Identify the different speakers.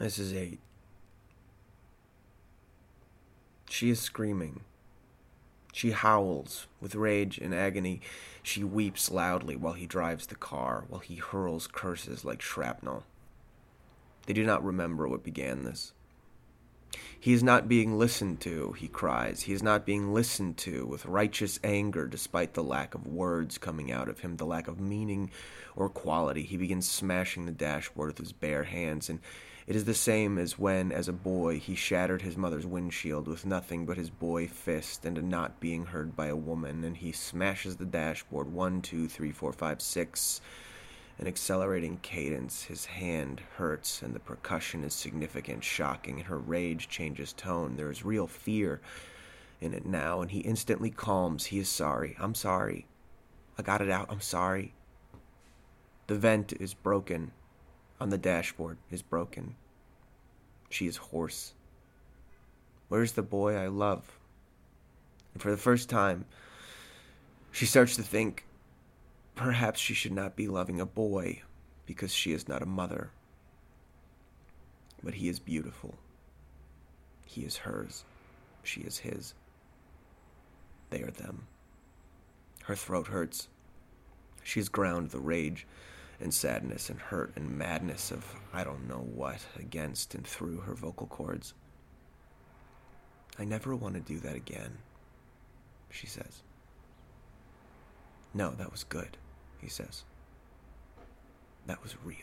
Speaker 1: This is eight. She is screaming. She howls with rage and agony. She weeps loudly while he drives the car, while he hurls curses like shrapnel. They do not remember what began this. He is not being listened to, he cries. He is not being listened to with righteous anger despite the lack of words coming out of him, the lack of meaning or quality. He begins smashing the dashboard with his bare hands, and it is the same as when, as a boy, he shattered his mother's windshield with nothing but his boy fist and a not being heard by a woman, and he smashes the dashboard one, two, three, four, five, six an accelerating cadence. His hand hurts, and the percussion is significant, shocking, and her rage changes tone. There is real fear in it now, and he instantly calms. He is sorry. I'm sorry. I got it out. I'm sorry. The vent is broken. On the dashboard is broken. She is hoarse. Where's the boy I love? And for the first time, she starts to think Perhaps she should not be loving a boy because she is not a mother. But he is beautiful. He is hers. She is his. They are them. Her throat hurts. She has ground the rage and sadness and hurt and madness of I don't know what against and through her vocal cords. I never want to do that again, she says. No, that was good he says. That was real.